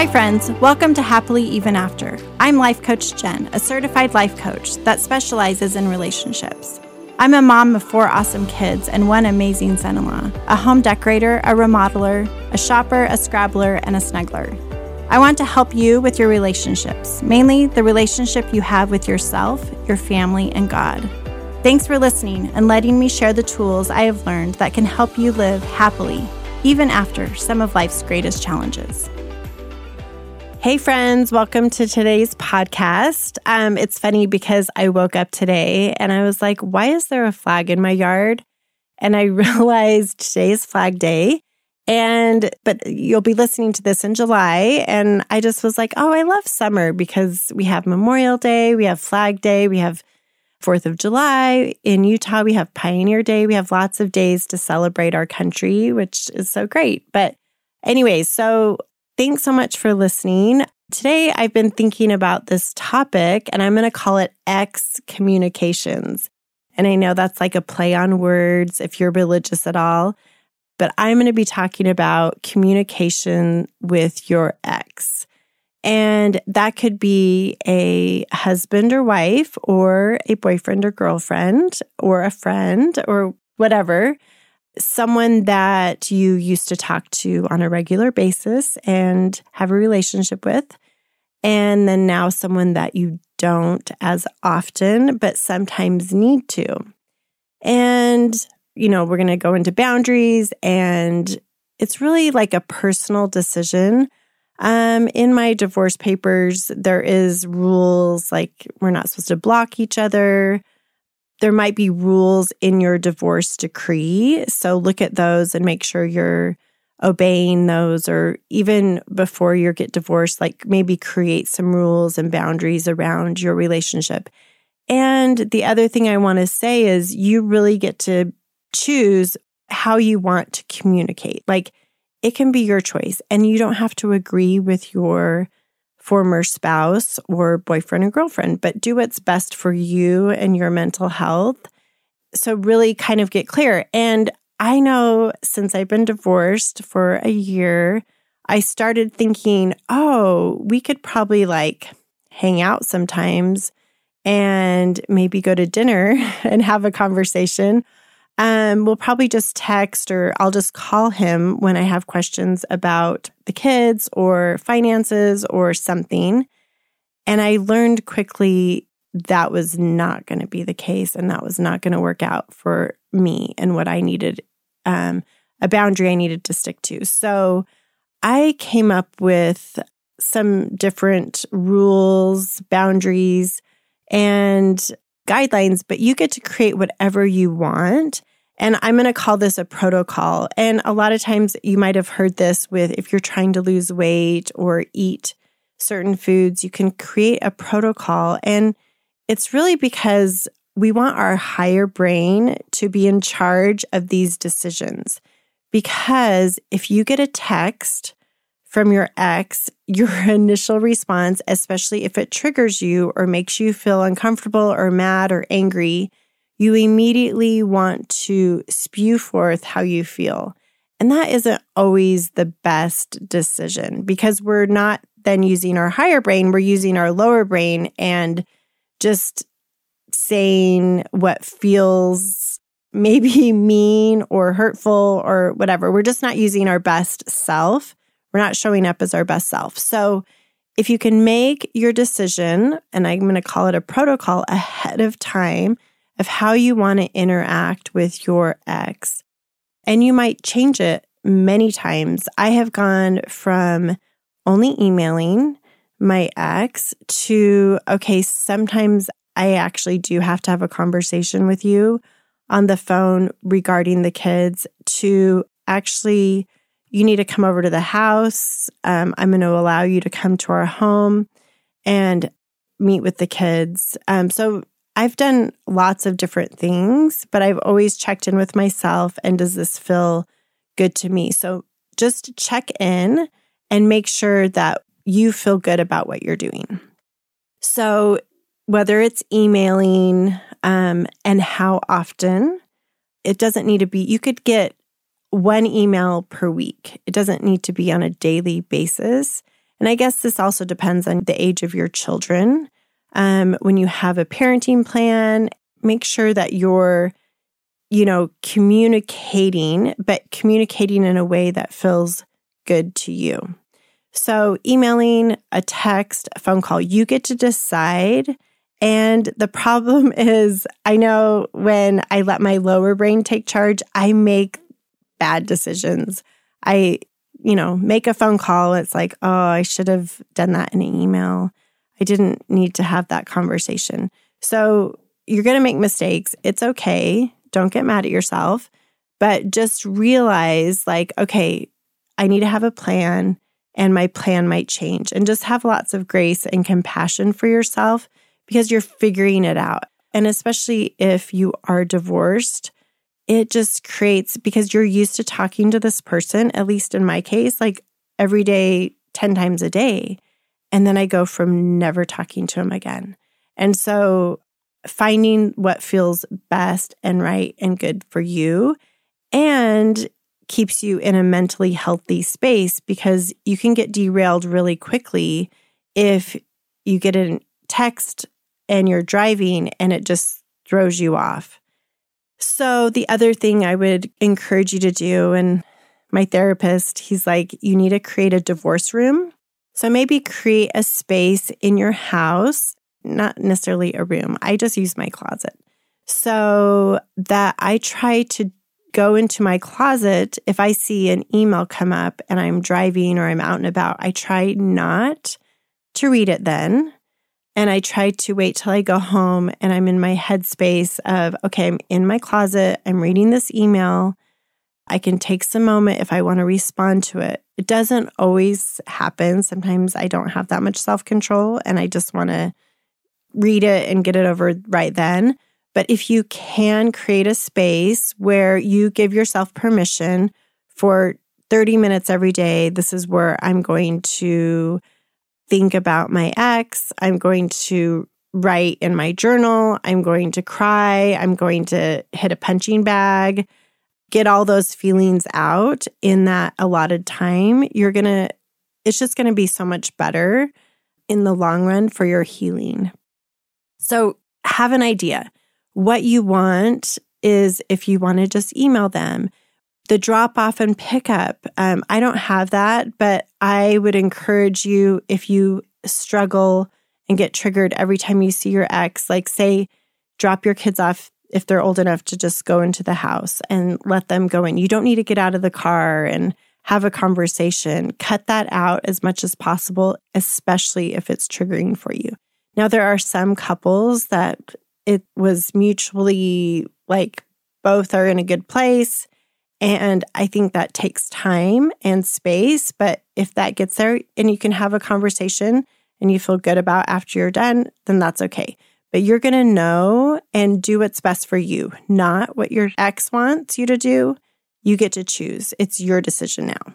Hi, friends. Welcome to Happily Even After. I'm Life Coach Jen, a certified life coach that specializes in relationships. I'm a mom of four awesome kids and one amazing son in law, a home decorator, a remodeler, a shopper, a scrabbler, and a snuggler. I want to help you with your relationships, mainly the relationship you have with yourself, your family, and God. Thanks for listening and letting me share the tools I have learned that can help you live happily, even after some of life's greatest challenges. Hey, friends, welcome to today's podcast. Um, it's funny because I woke up today and I was like, why is there a flag in my yard? And I realized today's flag day. And, but you'll be listening to this in July. And I just was like, oh, I love summer because we have Memorial Day, we have Flag Day, we have Fourth of July. In Utah, we have Pioneer Day. We have lots of days to celebrate our country, which is so great. But, anyways, so Thanks so much for listening. Today, I've been thinking about this topic and I'm going to call it X communications. And I know that's like a play on words if you're religious at all, but I'm going to be talking about communication with your ex. And that could be a husband or wife, or a boyfriend or girlfriend, or a friend, or whatever someone that you used to talk to on a regular basis and have a relationship with, and then now someone that you don't as often, but sometimes need to. And, you know, we're going to go into boundaries, and it's really like a personal decision. Um, in my divorce papers, there is rules like we're not supposed to block each other there might be rules in your divorce decree. So look at those and make sure you're obeying those, or even before you get divorced, like maybe create some rules and boundaries around your relationship. And the other thing I want to say is you really get to choose how you want to communicate. Like it can be your choice, and you don't have to agree with your former spouse or boyfriend or girlfriend, but do what's best for you and your mental health. So, really kind of get clear. And I know since I've been divorced for a year, I started thinking, oh, we could probably like hang out sometimes and maybe go to dinner and have a conversation um, we'll probably just text or I'll just call him when I have questions about the kids or finances or something. And I learned quickly that was not going to be the case and that was not going to work out for me and what I needed, um, a boundary I needed to stick to. So I came up with some different rules, boundaries, and guidelines, but you get to create whatever you want. And I'm going to call this a protocol. And a lot of times you might have heard this with if you're trying to lose weight or eat certain foods, you can create a protocol. And it's really because we want our higher brain to be in charge of these decisions. Because if you get a text from your ex, your initial response, especially if it triggers you or makes you feel uncomfortable or mad or angry, you immediately want to spew forth how you feel. And that isn't always the best decision because we're not then using our higher brain, we're using our lower brain and just saying what feels maybe mean or hurtful or whatever. We're just not using our best self. We're not showing up as our best self. So, if you can make your decision, and I'm going to call it a protocol ahead of time, of how you want to interact with your ex. And you might change it many times. I have gone from only emailing my ex to, okay, sometimes I actually do have to have a conversation with you on the phone regarding the kids to actually, you need to come over to the house. Um, I'm going to allow you to come to our home and meet with the kids. Um, so I've done lots of different things, but I've always checked in with myself and does this feel good to me? So just check in and make sure that you feel good about what you're doing. So, whether it's emailing um, and how often, it doesn't need to be, you could get one email per week. It doesn't need to be on a daily basis. And I guess this also depends on the age of your children. Um, when you have a parenting plan, make sure that you're, you know, communicating, but communicating in a way that feels good to you. So, emailing, a text, a phone call, you get to decide. And the problem is, I know when I let my lower brain take charge, I make bad decisions. I, you know, make a phone call. It's like, oh, I should have done that in an email. I didn't need to have that conversation. So you're going to make mistakes. It's okay. Don't get mad at yourself, but just realize like, okay, I need to have a plan and my plan might change and just have lots of grace and compassion for yourself because you're figuring it out. And especially if you are divorced, it just creates because you're used to talking to this person, at least in my case, like every day, 10 times a day. And then I go from never talking to him again. And so finding what feels best and right and good for you and keeps you in a mentally healthy space because you can get derailed really quickly if you get a text and you're driving and it just throws you off. So, the other thing I would encourage you to do, and my therapist, he's like, you need to create a divorce room. So, maybe create a space in your house, not necessarily a room. I just use my closet. So that I try to go into my closet if I see an email come up and I'm driving or I'm out and about. I try not to read it then. And I try to wait till I go home and I'm in my headspace of, okay, I'm in my closet, I'm reading this email. I can take some moment if I want to respond to it. It doesn't always happen. Sometimes I don't have that much self control and I just want to read it and get it over right then. But if you can create a space where you give yourself permission for 30 minutes every day, this is where I'm going to think about my ex. I'm going to write in my journal. I'm going to cry. I'm going to hit a punching bag, get all those feelings out in that allotted time. You're going to, it's just going to be so much better in the long run for your healing. So have an idea. What you want is if you want to just email them, the drop off and pickup. Um, I don't have that, but I would encourage you if you struggle and get triggered every time you see your ex, like say, drop your kids off if they're old enough to just go into the house and let them go in. You don't need to get out of the car and have a conversation. Cut that out as much as possible, especially if it's triggering for you. Now, there are some couples that it was mutually like both are in a good place. And I think that takes time and space. But if that gets there and you can have a conversation and you feel good about after you're done, then that's okay. But you're going to know and do what's best for you, not what your ex wants you to do. You get to choose. It's your decision now.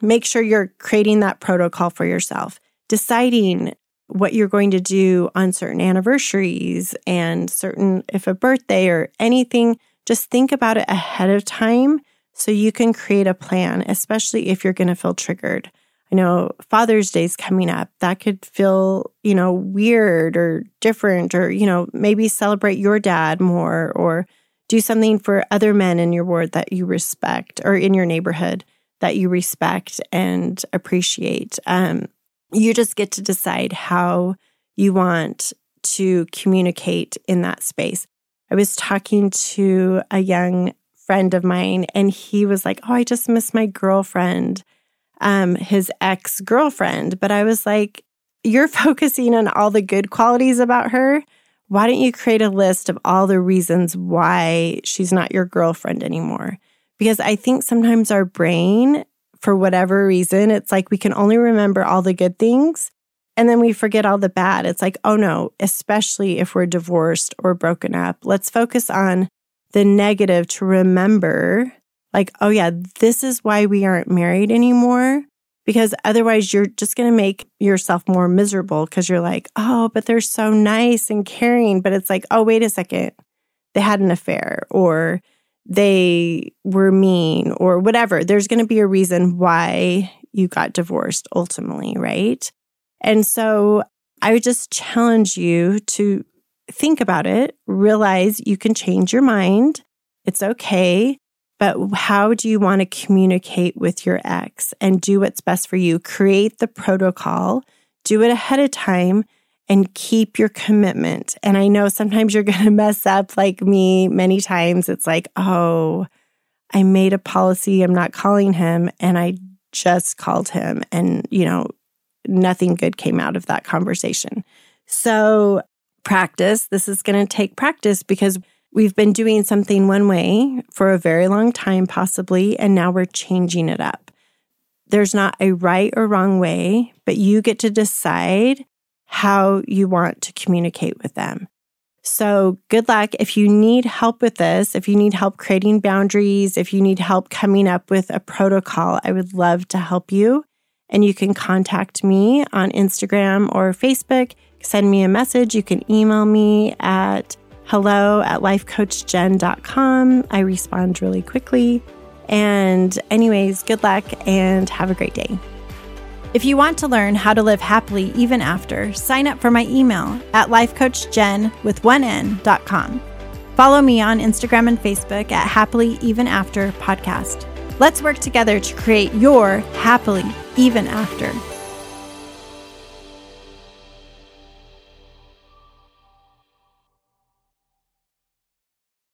Make sure you're creating that protocol for yourself, deciding what you're going to do on certain anniversaries and certain, if a birthday or anything, just think about it ahead of time so you can create a plan, especially if you're going to feel triggered. I know Father's Day is coming up. That could feel, you know, weird or different, or, you know, maybe celebrate your dad more or do something for other men in your ward that you respect or in your neighborhood that you respect and appreciate. Um, you just get to decide how you want to communicate in that space. I was talking to a young friend of mine, and he was like, Oh, I just miss my girlfriend, um, his ex girlfriend. But I was like, You're focusing on all the good qualities about her. Why don't you create a list of all the reasons why she's not your girlfriend anymore? Because I think sometimes our brain for whatever reason, it's like we can only remember all the good things and then we forget all the bad. It's like, oh no, especially if we're divorced or broken up, let's focus on the negative to remember, like, oh yeah, this is why we aren't married anymore. Because otherwise, you're just going to make yourself more miserable because you're like, oh, but they're so nice and caring. But it's like, oh, wait a second. They had an affair or they were mean or whatever. There's going to be a reason why you got divorced ultimately, right? And so I would just challenge you to think about it, realize you can change your mind. It's okay. But how do you want to communicate with your ex and do what's best for you? Create the protocol, do it ahead of time, and keep your commitment. And I know sometimes you're going to mess up like me many times. It's like, oh, I made a policy. I'm not calling him. And I just called him. And, you know, nothing good came out of that conversation. So, practice. This is going to take practice because we've been doing something one way for a very long time, possibly, and now we're changing it up. There's not a right or wrong way, but you get to decide how you want to communicate with them. So, good luck. If you need help with this, if you need help creating boundaries, if you need help coming up with a protocol, I would love to help you. And you can contact me on Instagram or Facebook. Send me a message. You can email me at hello at lifecoachjen.com. I respond really quickly. And, anyways, good luck and have a great day. If you want to learn how to live happily even after, sign up for my email at lifecoachjen with one n.com. Follow me on Instagram and Facebook at Happily Even After Podcast. Let's work together to create your happily even after.